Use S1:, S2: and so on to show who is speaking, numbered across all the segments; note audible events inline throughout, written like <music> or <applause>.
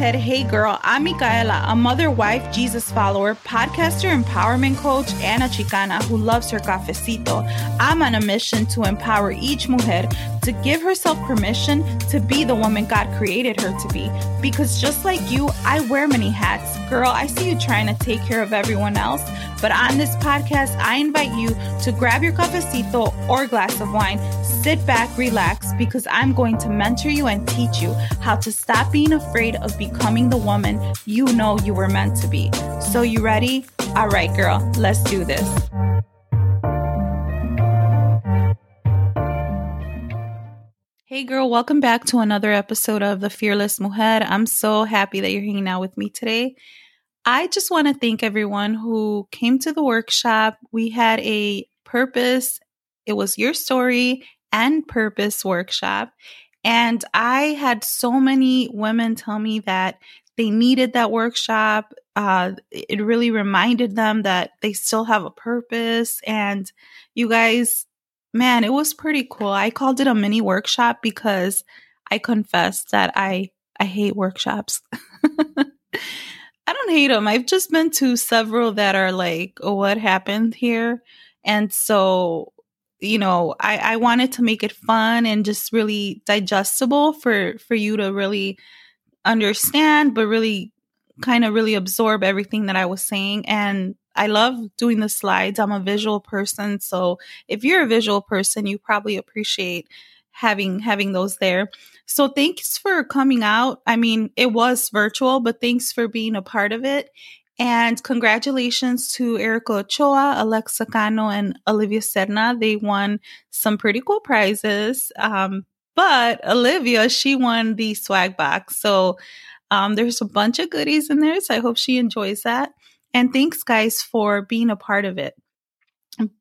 S1: Head, hey girl, I'm Micaela, a mother, wife, Jesus follower, podcaster, empowerment coach, and a Chicana who loves her cafecito. I'm on a mission to empower each mujer to give herself permission to be the woman God created her to be. Because just like you, I wear many hats. Girl, I see you trying to take care of everyone else, but on this podcast, I invite you to grab your cafecito or glass of wine Sit back, relax, because I'm going to mentor you and teach you how to stop being afraid of becoming the woman you know you were meant to be. So, you ready? All right, girl, let's do this. Hey, girl, welcome back to another episode of The Fearless Mujer. I'm so happy that you're hanging out with me today. I just want to thank everyone who came to the workshop. We had a purpose, it was your story, and purpose workshop. And I had so many women tell me that they needed that workshop. Uh, it really reminded them that they still have a purpose. And you guys, man, it was pretty cool. I called it a mini workshop because I confessed that I I hate workshops. <laughs> I don't hate them. I've just been to several that are like, oh, what happened here? And so you know, I, I wanted to make it fun and just really digestible for for you to really understand, but really kind of really absorb everything that I was saying. And I love doing the slides. I'm a visual person, so if you're a visual person, you probably appreciate having having those there. So thanks for coming out. I mean, it was virtual, but thanks for being a part of it. And congratulations to Erica Ochoa, Alexa Cano, and Olivia Serna. They won some pretty cool prizes. Um, but Olivia, she won the swag box. So um, there's a bunch of goodies in there. So I hope she enjoys that. And thanks, guys, for being a part of it.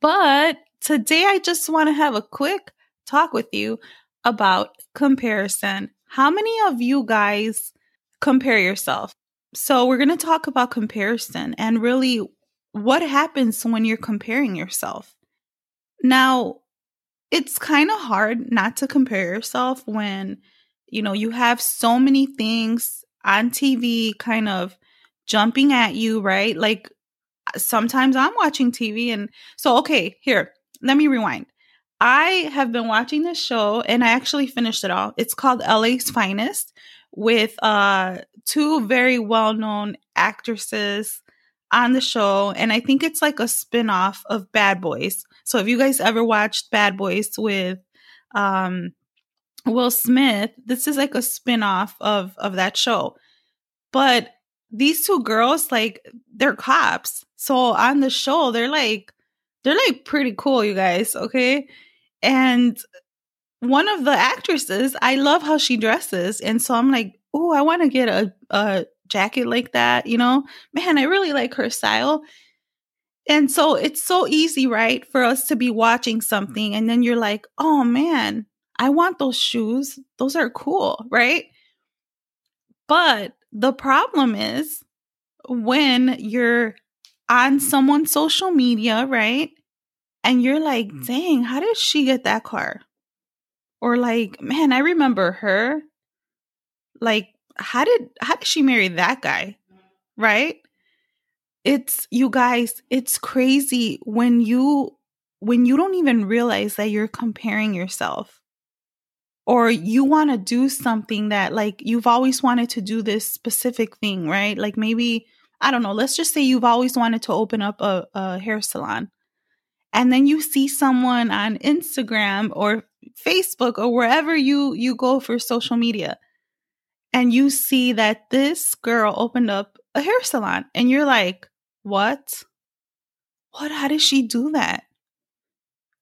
S1: But today I just want to have a quick talk with you about comparison. How many of you guys compare yourself? So, we're going to talk about comparison and really what happens when you're comparing yourself. Now, it's kind of hard not to compare yourself when, you know, you have so many things on TV kind of jumping at you, right? Like sometimes I'm watching TV and so, okay, here, let me rewind. I have been watching this show and I actually finished it all. It's called LA's Finest with uh two very well-known actresses on the show and I think it's like a spin-off of Bad Boys. So if you guys ever watched Bad Boys with um Will Smith, this is like a spin-off of of that show. But these two girls like they're cops. So on the show they're like they're like pretty cool, you guys, okay? And one of the actresses, I love how she dresses. And so I'm like, oh, I want to get a, a jacket like that, you know? Man, I really like her style. And so it's so easy, right, for us to be watching something and then you're like, oh man, I want those shoes. Those are cool, right? But the problem is when you're on someone's social media, right? And you're like, mm. dang, how did she get that car? Or like, man, I remember her. Like, how did how did she marry that guy? Right? It's you guys, it's crazy when you when you don't even realize that you're comparing yourself or you want to do something that like you've always wanted to do this specific thing, right? Like maybe I don't know, let's just say you've always wanted to open up a, a hair salon. And then you see someone on Instagram or Facebook or wherever you you go for social media and you see that this girl opened up a hair salon and you're like, "What? What how did she do that?"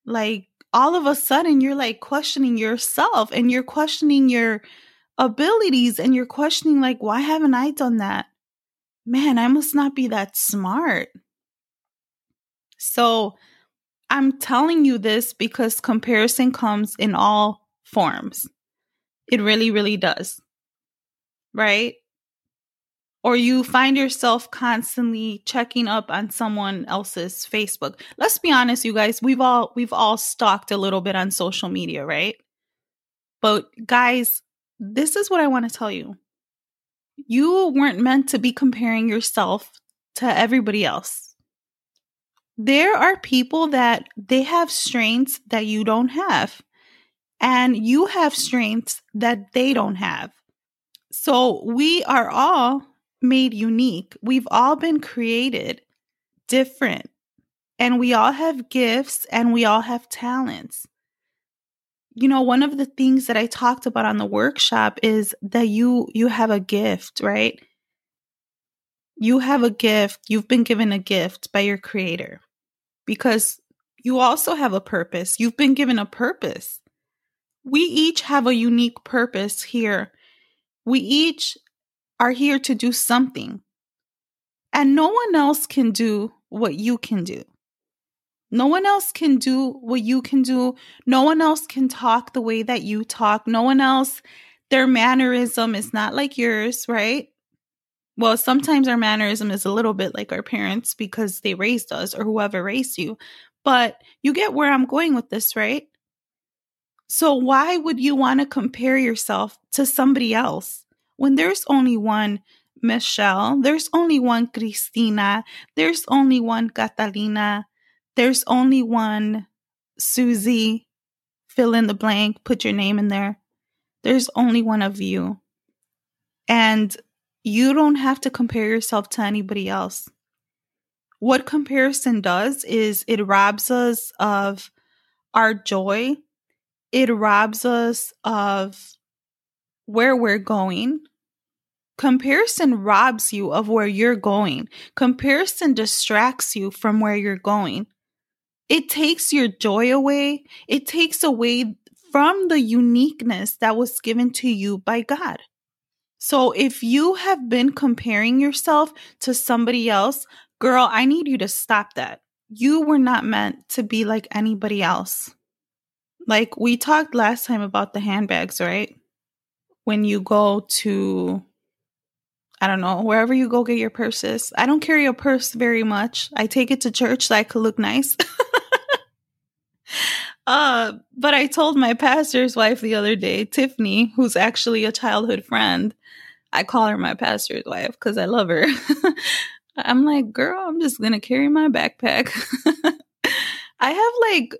S1: Like all of a sudden you're like questioning yourself and you're questioning your abilities and you're questioning like why haven't I done that? Man, I must not be that smart. So, I'm telling you this because comparison comes in all forms. It really really does. Right? Or you find yourself constantly checking up on someone else's Facebook. Let's be honest, you guys, we've all we've all stalked a little bit on social media, right? But guys, this is what I want to tell you. You weren't meant to be comparing yourself to everybody else. There are people that they have strengths that you don't have, and you have strengths that they don't have. So we are all made unique. We've all been created different, and we all have gifts and we all have talents. You know, one of the things that I talked about on the workshop is that you you have a gift, right? You have a gift. You've been given a gift by your creator because you also have a purpose. You've been given a purpose. We each have a unique purpose here. We each are here to do something. And no one else can do what you can do. No one else can do what you can do. No one else can talk the way that you talk. No one else, their mannerism is not like yours, right? Well, sometimes our mannerism is a little bit like our parents because they raised us or whoever raised you. But you get where I'm going with this, right? So, why would you want to compare yourself to somebody else? When there's only one Michelle, there's only one Cristina, there's only one Catalina, there's only one Susie, fill in the blank, put your name in there. There's only one of you. And you don't have to compare yourself to anybody else. What comparison does is it robs us of our joy, it robs us of where we're going. Comparison robs you of where you're going. Comparison distracts you from where you're going. It takes your joy away. It takes away from the uniqueness that was given to you by God. So if you have been comparing yourself to somebody else, girl, I need you to stop that. You were not meant to be like anybody else. Like we talked last time about the handbags, right? When you go to I don't know, wherever you go get your purses. I don't carry a purse very much. I take it to church so I could look nice. <laughs> uh, but I told my pastor's wife the other day, Tiffany, who's actually a childhood friend. I call her my pastor's wife because I love her. <laughs> I'm like, girl, I'm just gonna carry my backpack. <laughs> I have like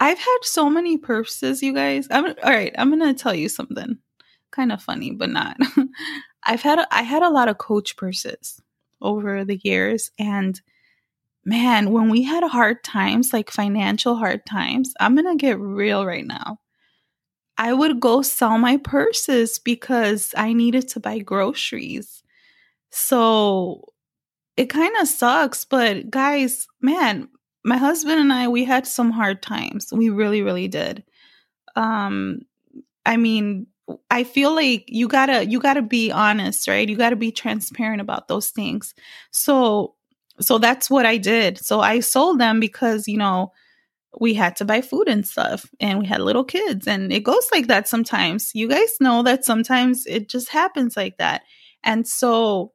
S1: I've had so many purses, you guys. I'm all right, I'm gonna tell you something kind of funny, but not. <laughs> I've had I had a lot of coach purses over the years and man, when we had hard times, like financial hard times, I'm going to get real right now. I would go sell my purses because I needed to buy groceries. So it kind of sucks, but guys, man, my husband and I we had some hard times. We really really did. Um I mean, I feel like you gotta you gotta be honest, right? You gotta be transparent about those things. So so that's what I did. So I sold them because, you know, we had to buy food and stuff and we had little kids and it goes like that sometimes. You guys know that sometimes it just happens like that. And so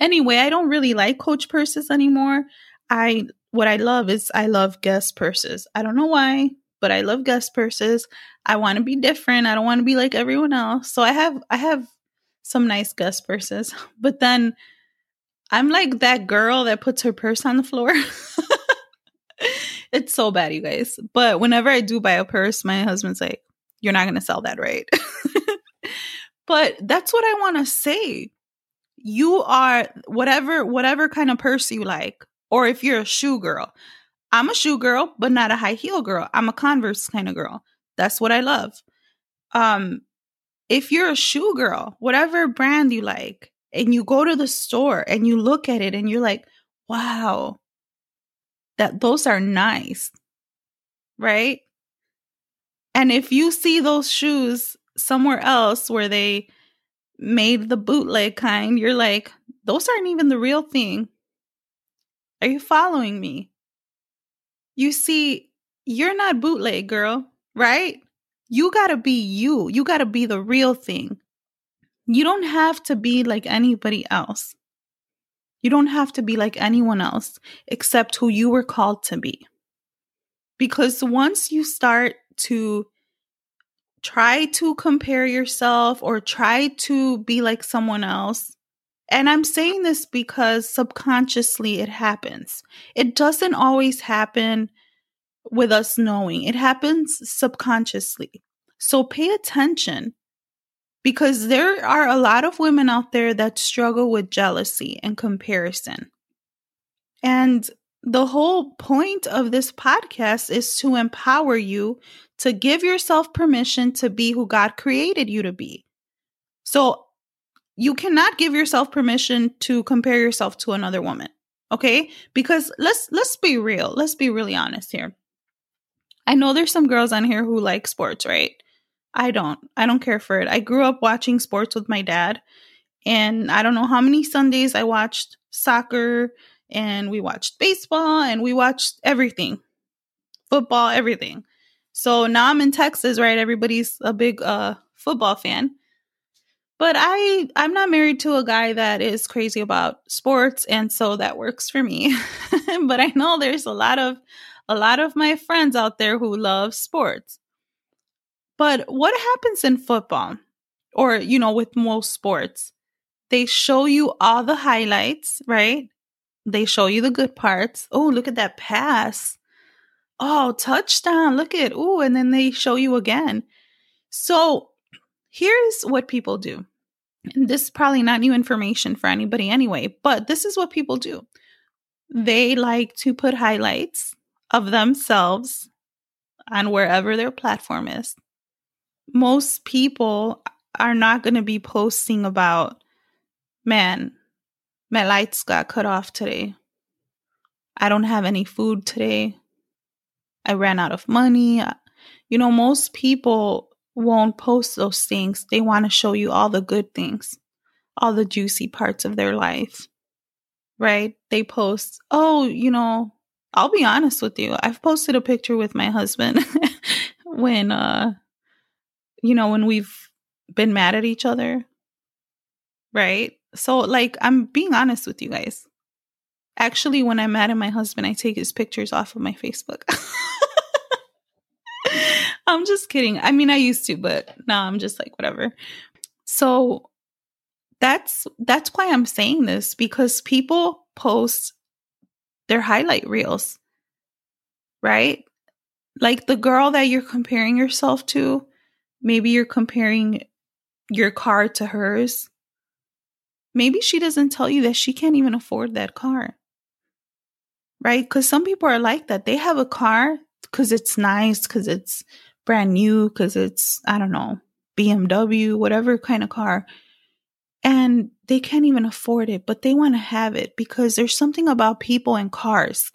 S1: anyway, I don't really like coach purses anymore. I what I love is I love Guess purses. I don't know why but I love Guess purses. I want to be different. I don't want to be like everyone else. So I have I have some nice Guess purses. <laughs> But then I'm like that girl that puts her purse on the floor. <laughs> it's so bad, you guys. But whenever I do buy a purse, my husband's like, "You're not going to sell that, right?" <laughs> but that's what I want to say. You are whatever whatever kind of purse you like, or if you're a shoe girl. I'm a shoe girl, but not a high heel girl. I'm a Converse kind of girl. That's what I love. Um, if you're a shoe girl, whatever brand you like, and you go to the store and you look at it and you're like, wow, that those are nice. Right? And if you see those shoes somewhere else where they made the bootleg kind, you're like, those aren't even the real thing. Are you following me? You see, you're not bootleg, girl, right? You gotta be you. You gotta be the real thing. You don't have to be like anybody else. You don't have to be like anyone else except who you were called to be. Because once you start to try to compare yourself or try to be like someone else, and I'm saying this because subconsciously it happens. It doesn't always happen with us knowing, it happens subconsciously. So pay attention because there are a lot of women out there that struggle with jealousy and comparison. And the whole point of this podcast is to empower you to give yourself permission to be who God created you to be. So you cannot give yourself permission to compare yourself to another woman. Okay? Because let's let's be real. Let's be really honest here. I know there's some girls on here who like sports, right? I don't. I don't care for it. I grew up watching sports with my dad, and I don't know how many Sundays I watched soccer, and we watched baseball, and we watched everything football, everything. So now I'm in Texas, right? Everybody's a big uh, football fan. But I I'm not married to a guy that is crazy about sports and so that works for me. <laughs> but I know there's a lot of a lot of my friends out there who love sports. But what happens in football or, you know, with most sports? They show you all the highlights, right? They show you the good parts. Oh, look at that pass. Oh, touchdown. Look at, oh, and then they show you again. So here's what people do. And this is probably not new information for anybody anyway, but this is what people do. They like to put highlights of themselves on wherever their platform is most people are not going to be posting about, man, my lights got cut off today. I don't have any food today. I ran out of money. You know, most people won't post those things. They want to show you all the good things, all the juicy parts of their life, right? They post, oh, you know, I'll be honest with you. I've posted a picture with my husband <laughs> when uh you know, when we've been mad at each other. Right? So, like, I'm being honest with you guys. Actually, when I'm mad at my husband, I take his pictures off of my Facebook. <laughs> I'm just kidding. I mean, I used to, but now I'm just like, whatever. So, that's that's why I'm saying this because people post their highlight reels. Right? Like the girl that you're comparing yourself to, Maybe you're comparing your car to hers. Maybe she doesn't tell you that she can't even afford that car. Right? Because some people are like that. They have a car because it's nice, because it's brand new, because it's, I don't know, BMW, whatever kind of car. And they can't even afford it, but they want to have it because there's something about people and cars.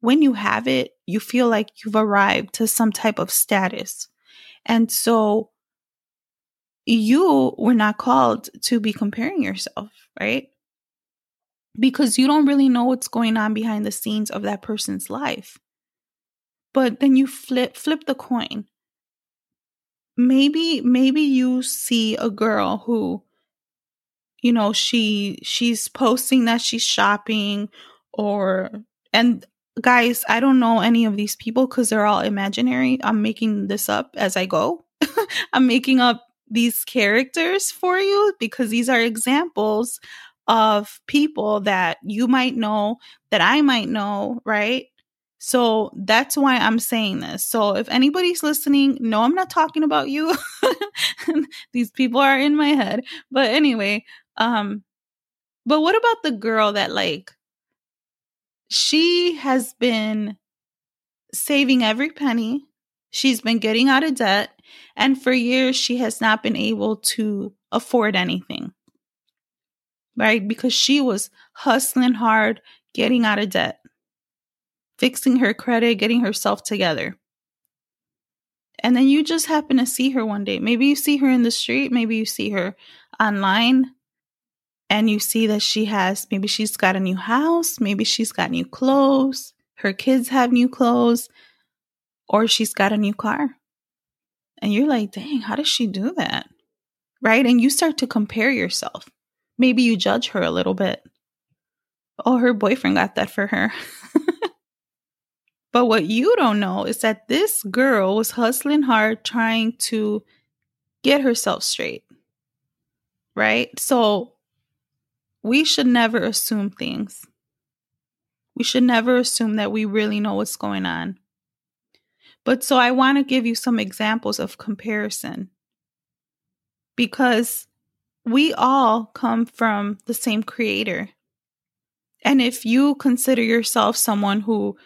S1: When you have it, you feel like you've arrived to some type of status. And so you were not called to be comparing yourself, right? Because you don't really know what's going on behind the scenes of that person's life. But then you flip flip the coin. Maybe maybe you see a girl who you know she she's posting that she's shopping or and guys, I don't know any of these people because they're all imaginary. I'm making this up as I go. <laughs> I'm making up these characters for you because these are examples of people that you might know, that I might know, right? So that's why I'm saying this. So if anybody's listening, no, I'm not talking about you. <laughs> These people are in my head. But anyway, um, but what about the girl that like she has been saving every penny. She's been getting out of debt. And for years, she has not been able to afford anything. Right? Because she was hustling hard, getting out of debt, fixing her credit, getting herself together. And then you just happen to see her one day. Maybe you see her in the street, maybe you see her online, and you see that she has maybe she's got a new house, maybe she's got new clothes, her kids have new clothes, or she's got a new car. And you're like, dang, how does she do that? Right? And you start to compare yourself. Maybe you judge her a little bit. Oh, her boyfriend got that for her. <laughs> but what you don't know is that this girl was hustling hard trying to get herself straight. Right? So we should never assume things. We should never assume that we really know what's going on. But so I want to give you some examples of comparison because we all come from the same creator. And if you consider yourself someone who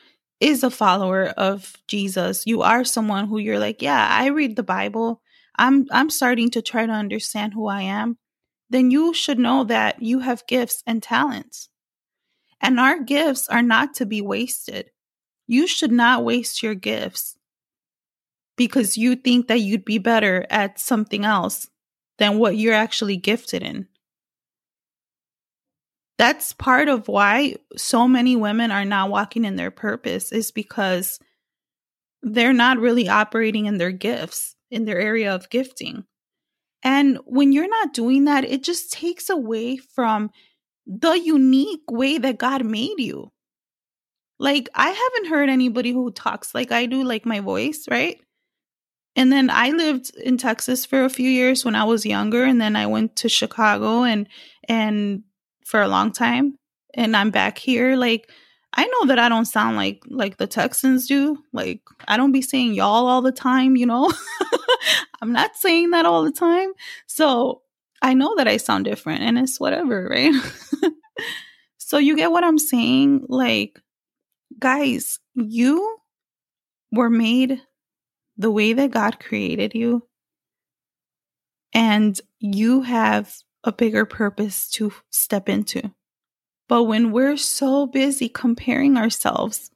S1: is a follower of Jesus, you are someone who you're like, yeah, I read the Bible. I'm I'm starting to try to understand who I am then you should know that you have gifts and talents. And our gifts are not to be wasted. You should not waste your gifts because you think that you'd be better at something else than what you're actually gifted in. That's part of why so many women are not walking in their purpose, is because they're not really operating in their gifts, in their area of gifting. And when you're not doing that, it just takes away from the unique way that God made you. Like, I haven't heard anybody who talks like I do, like my voice, right? And then I lived in Texas for a few years when I was younger, and then I went to Chicago and and for a long time, and I'm back here. Like, I know that I don't sound like like the Texans do. Like, I don't be saying y'all all the time, you know. <laughs> I'm not saying that all the time. So I know that I sound different and it's whatever, right? <laughs> so you get what I'm saying? Like, guys, you were made the way that God created you, and you have a bigger purpose to step into. But when we're so busy comparing ourselves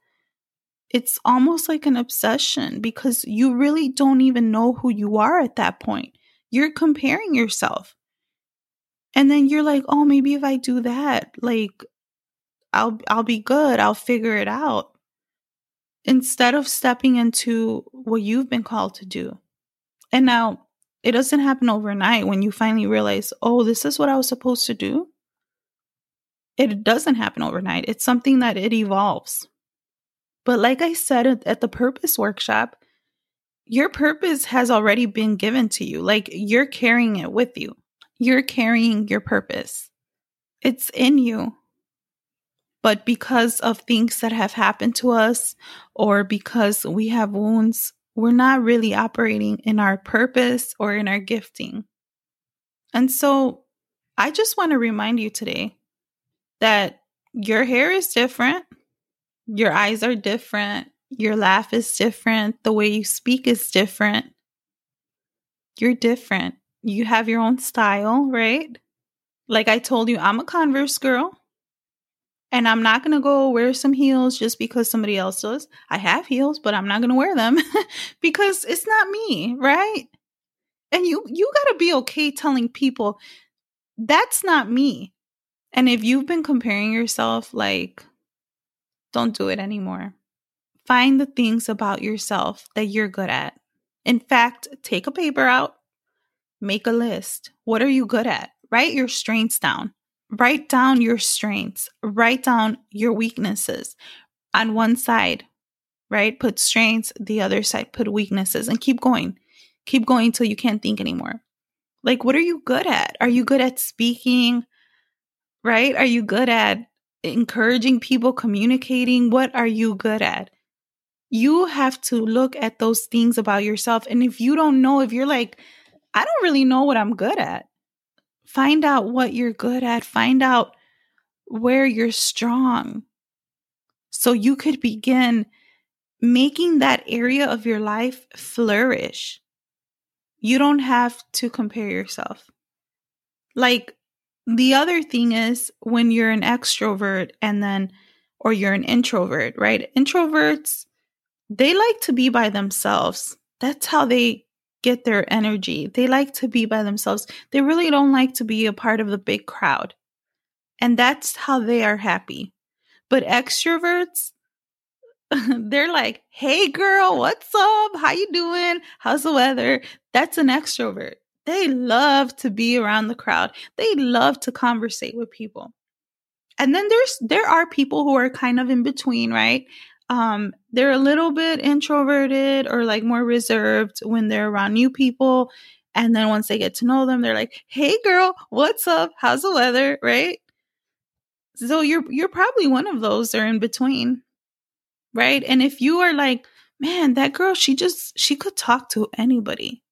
S1: it's almost like an obsession because you really don't even know who you are at that point. You're comparing yourself. And then you're like, "Oh, maybe if I do that, like I'll I'll be good. I'll figure it out." Instead of stepping into what you've been called to do. And now it doesn't happen overnight when you finally realize, "Oh, this is what I was supposed to do." It doesn't happen overnight. It's something that it evolves. But like I said at the purpose workshop, your purpose has already been given to you. Like you're carrying it with you. You're carrying your purpose. It's in you. But because of things that have happened to us or because we have wounds, we're not really operating in our purpose or in our gifting. And so I just want to remind you today that your hair is different. Your eyes are different. Your laugh is different. The way you speak is different. You're different. You have your own style, right? Like I told you, I'm a Converse girl. And I'm not going to go wear some heels just because somebody else does. I have heels, but I'm not going to wear them <laughs> because it's not me, right? And you you got to be okay telling people that's not me. And if you've been comparing yourself like don't do it anymore. Find the things about yourself that you're good at. In fact, take a paper out, make a list. What are you good at? Write your strengths down. Write down your strengths. Write down your weaknesses. On one side, right? Put strengths, the other side, put weaknesses, and keep going. Keep going till you can't think anymore. Like, what are you good at? Are you good at speaking? Right? Are you good at encouraging people, communicating? What are you good at? You have to look at those things about yourself. And if you don't know, if you're like, I don't really know what I'm good at, find out what you're good at, find out where you're strong. So you could begin making that area of your life flourish. You don't have to compare yourself. Like the other thing is when you're an extrovert and then, or you're an introvert, right? Introverts, they like to be by themselves. That's how they get their energy. They like to be by themselves. They really don't like to be a part of the big crowd. And that's how they are happy. But extroverts, <laughs> they're like, "Hey girl, what's up? How you doing? How's the weather?" That's an extrovert. They love to be around the crowd. They love to conversate with people. And then there's there are people who are kind of in between, right? Um, they're a little bit introverted or like more reserved when they're around new people. And then once they get to know them, they're like, "Hey girl, what's up? How's the weather?" Right? So you're you're probably one of those or in between. Right? And if you are like, "Man, that girl, she just she could talk to anybody."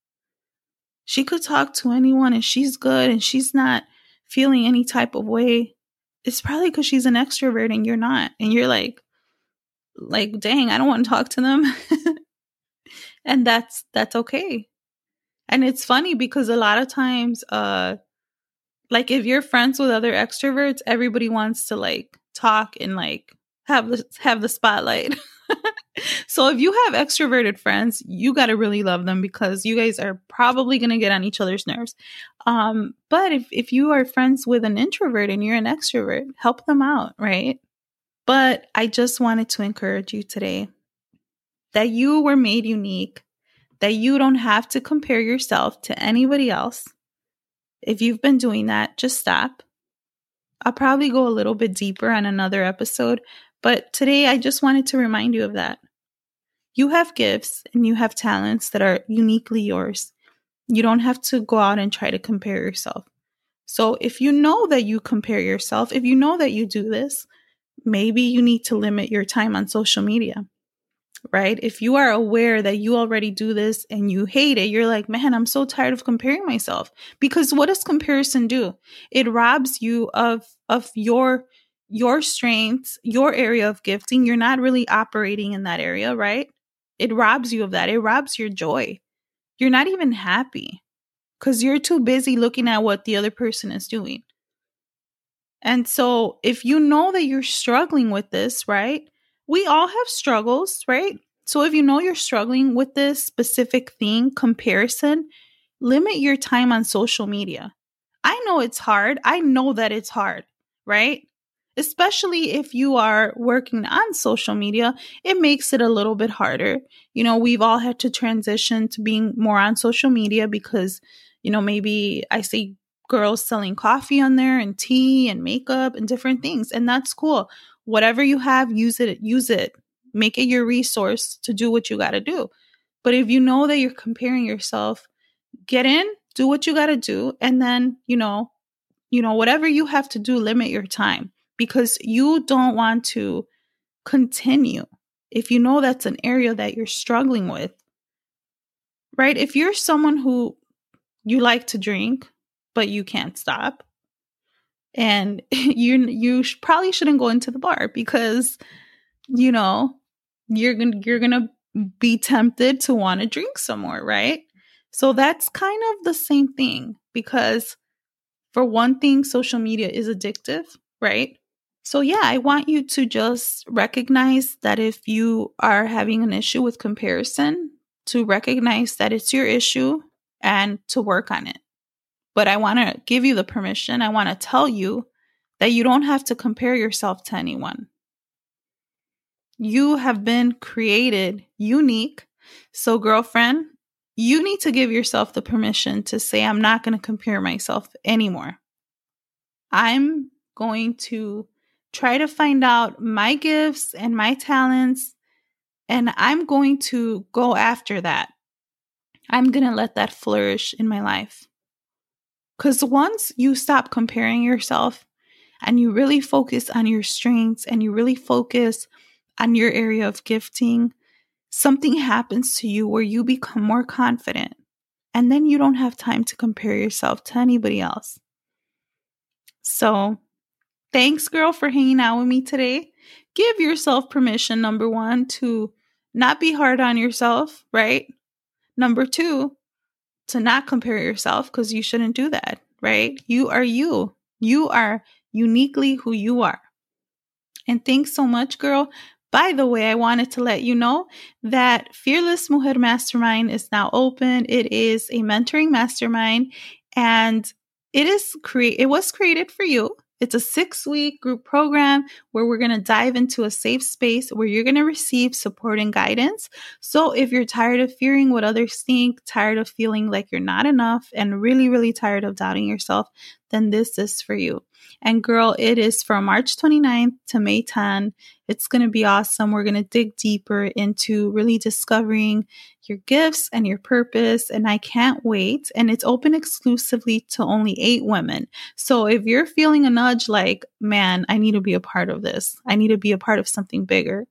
S1: She could talk to anyone and she's good and she's not feeling any type of way. It's probably because she's an extrovert and you're not. And you're like, like, dang, I don't want to talk to them. <laughs> and that's that's okay. And it's funny because a lot of times, uh, like if you're friends with other extroverts, everybody wants to like talk and like have the have the spotlight. <laughs> so if you have extroverted friends, you got to really love them because you guys are probably going to get on each other's nerves. Um, but if if you are friends with an introvert and you're an extrovert, help them out, right? But I just wanted to encourage you today that you were made unique, that you don't have to compare yourself to anybody else. If you've been doing that, just stop. I'll probably go a little bit deeper on another episode, but today I just wanted to remind you of that. You have gifts and you have talents that are uniquely yours. You don't have to go out and try to compare yourself. So if you know that you compare yourself, if you know that you do this, maybe you need to limit your time on social media, right? If you are aware that you already do this and you hate it, you're like, man, I'm so tired of comparing myself. Because what does comparison do? It robs you of, of your, your strengths, your area of gifting. You're not really operating in that area, right? It robs you of that. It robs your joy. You're not even happy because you're too busy looking at what the other person is doing. And so, if you know that you're struggling with this, right? We all have struggles, right? So, if you know you're struggling with this specific thing, comparison, limit your time on social media. I know it's hard. I know that it's hard, right? Especially if you are working on social media, it makes it a little bit harder. You know, we've all had to transition to being more on social media because, you know, maybe I see girls selling coffee on there and tea and makeup and different things. And that's cool. Whatever you have, use it, use it. Make it your resource to do what you got to do. But if you know that you're comparing yourself, get in, do what you got to do and then, you know, you know, whatever you have to do, limit your time because you don't want to continue. If you know that's an area that you're struggling with, right? If you're someone who you like to drink, but you can't stop. And <laughs> you you sh- probably shouldn't go into the bar because you know, you're to you're to be tempted to want to drink some more, right? So that's kind of the same thing because for one thing social media is addictive, right? So yeah, I want you to just recognize that if you are having an issue with comparison, to recognize that it's your issue and to work on it. But I want to give you the permission. I want to tell you that you don't have to compare yourself to anyone. You have been created unique. So, girlfriend, you need to give yourself the permission to say, I'm not going to compare myself anymore. I'm going to try to find out my gifts and my talents, and I'm going to go after that. I'm going to let that flourish in my life. Because once you stop comparing yourself and you really focus on your strengths and you really focus on your area of gifting, something happens to you where you become more confident. And then you don't have time to compare yourself to anybody else. So, thanks, girl, for hanging out with me today. Give yourself permission, number one, to not be hard on yourself, right? Number two, to not compare yourself because you shouldn't do that, right? You are you. You are uniquely who you are. And thanks so much, girl. By the way, I wanted to let you know that Fearless Mujer Mastermind is now open. It is a mentoring mastermind and it is create it was created for you. It's a six week group program where we're going to dive into a safe space where you're going to receive support and guidance. So, if you're tired of fearing what others think, tired of feeling like you're not enough, and really, really tired of doubting yourself, then this is for you. And girl, it is from March 29th to May 10. It's going to be awesome. We're going to dig deeper into really discovering your gifts and your purpose. And I can't wait. And it's open exclusively to only eight women. So if you're feeling a nudge like, man, I need to be a part of this, I need to be a part of something bigger.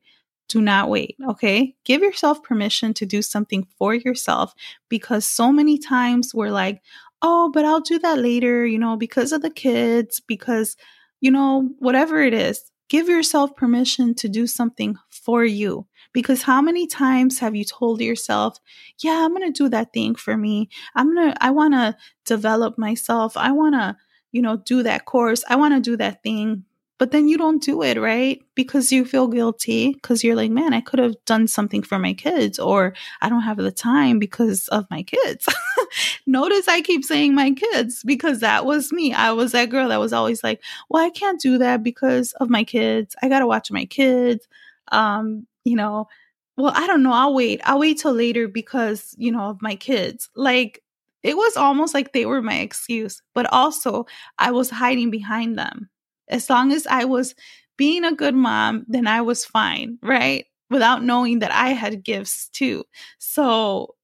S1: Do not wait, okay? Give yourself permission to do something for yourself because so many times we're like, oh, but I'll do that later, you know, because of the kids, because, you know, whatever it is, give yourself permission to do something for you. Because how many times have you told yourself, yeah, I'm going to do that thing for me. I'm going to, I want to develop myself. I want to, you know, do that course. I want to do that thing but then you don't do it, right? Because you feel guilty because you're like, man, I could have done something for my kids, or I don't have the time because of my kids. <laughs> Notice I keep saying my kids because that was me. I was that girl that was always like, well, I can't do that because of my kids. I got to watch my kids. Um, you know, well, I don't know. I'll wait. I'll wait till later because, you know, of my kids. Like, it was almost like they were my excuse, but also I was hiding behind them as long as I was being a good mom, then I was fine, right? Without knowing that I had gifts too. So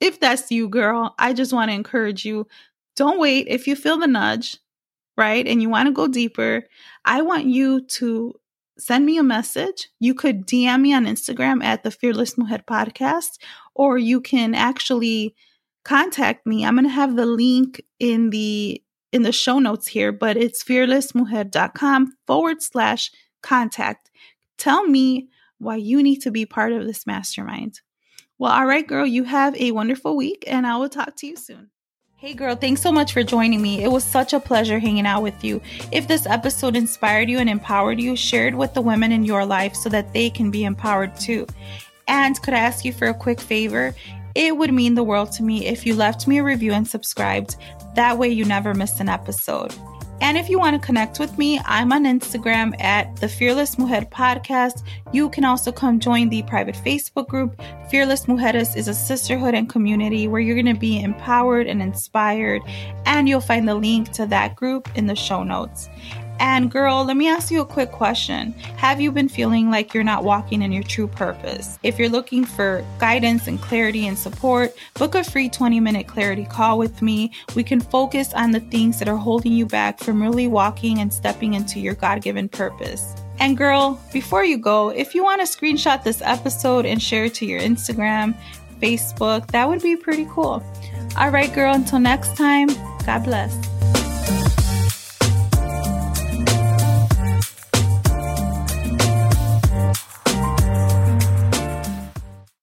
S1: if that's you, girl, I just want to encourage you don't wait. If you feel the nudge, right, and you want to go deeper, I want you to send me a message. You could DM me on Instagram at the Fearless Mujer Podcast, or you can actually contact me. I'm going to have the link in the in the show notes here, but it's fearlessmujer.com forward slash contact. Tell me why you need to be part of this mastermind. Well, all right, girl, you have a wonderful week, and I will talk to you soon. Hey, girl, thanks so much for joining me. It was such a pleasure hanging out with you. If this episode inspired you and empowered you, share it with the women in your life so that they can be empowered too. And could I ask you for a quick favor? It would mean the world to me if you left me a review and subscribed. That way, you never miss an episode. And if you want to connect with me, I'm on Instagram at the Fearless Mujer Podcast. You can also come join the private Facebook group. Fearless Mujeres is a sisterhood and community where you're going to be empowered and inspired. And you'll find the link to that group in the show notes. And girl, let me ask you a quick question. Have you been feeling like you're not walking in your true purpose? If you're looking for guidance and clarity and support, book a free 20 minute clarity call with me. We can focus on the things that are holding you back from really walking and stepping into your God given purpose. And girl, before you go, if you want to screenshot this episode and share it to your Instagram, Facebook, that would be pretty cool. All right, girl, until next time, God bless.